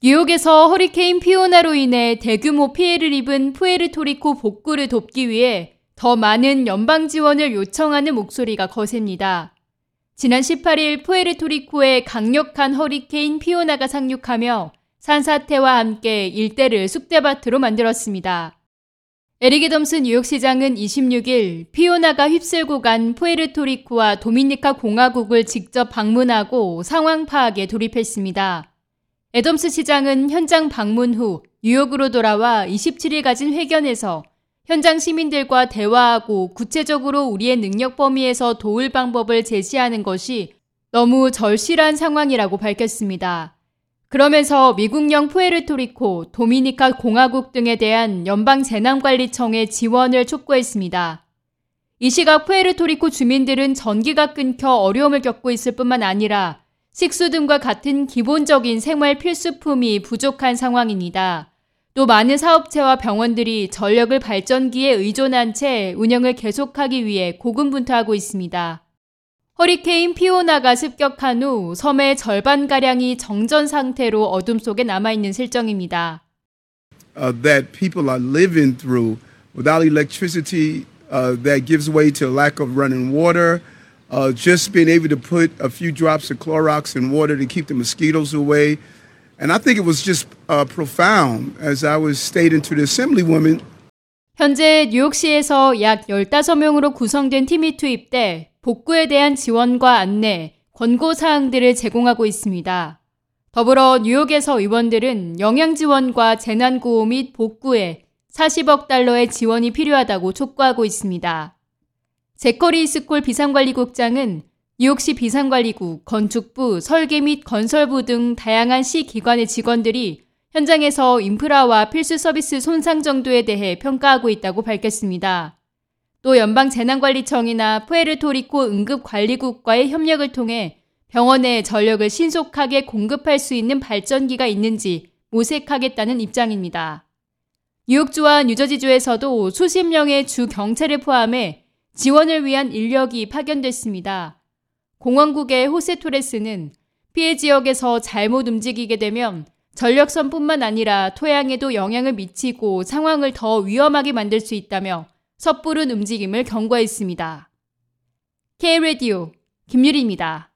뉴욕에서 허리케인 피오나로 인해 대규모 피해를 입은 푸에르토리코 복구를 돕기 위해 더 많은 연방 지원을 요청하는 목소리가 거셉니다. 지난 18일 푸에르토리코에 강력한 허리케인 피오나가 상륙하며 산사태와 함께 일대를 쑥대밭으로 만들었습니다. 에릭 애덤스 뉴욕시장은 26일 피오나가 휩쓸고 간 푸에르토리코와 도미니카 공화국을 직접 방문하고 상황 파악에 돌입했습니다. 애덤스 시장은 현장 방문 후 뉴욕으로 돌아와 27일 가진 회견에서 현장 시민들과 대화하고 구체적으로 우리의 능력 범위에서 도울 방법을 제시하는 것이 너무 절실한 상황이라고 밝혔습니다. 그러면서 미국령 푸에르토리코, 도미니카 공화국 등에 대한 연방재난관리청의 지원을 촉구했습니다. 이 시각 푸에르토리코 주민들은 전기가 끊겨 어려움을 겪고 있을 뿐만 아니라 식수 등과 같은 기본적인 생활 필수품이 부족한 상황입니다. 또 많은 사업체와 병원들이 전력을 발전기에 의존한 채 운영을 계속하기 위해 고군분투하고 있습니다. 허리케인 피오나가 습격한 후 섬의 절반가량이 정전 상태로 어둠 속에 남아있는 실정입니다. Uh, that people are living through without electricity uh, that gives way to lack of running water. Uh, just being able to put a few drops of Clorox in water to keep the mosquitoes away. And I think it was just uh, profound as I was stating to the assemblywoman. 현재 뉴욕시에서 약 15명으로 구성된 팀이 투입돼 복구에 대한 지원과 안내, 권고 사항들을 제공하고 있습니다. 더불어 뉴욕에서 의원들은 영양 지원과 재난 구호 및 복구에 40억 달러의 지원이 필요하다고 촉구하고 있습니다. 제커리 스콜 비상관리국장은 뉴욕시 비상관리국, 건축부, 설계 및 건설부 등 다양한 시 기관의 직원들이 현장에서 인프라와 필수 서비스 손상 정도에 대해 평가하고 있다고 밝혔습니다. 또 연방재난관리청이나 푸에르토리코 응급관리국과의 협력을 통해 병원에 전력을 신속하게 공급할 수 있는 발전기가 있는지 모색하겠다는 입장입니다. 뉴욕주와 뉴저지주에서도 수십 명의 주 경찰을 포함해 지원을 위한 인력이 파견됐습니다. 공원국의 호세 토레스는 피해 지역에서 잘못 움직이게 되면 전력선뿐만 아니라 토양에도 영향을 미치고 상황을 더 위험하게 만들 수 있다며 섣부른 움직임을 경고했습니다. K-Radio 김유리입니다.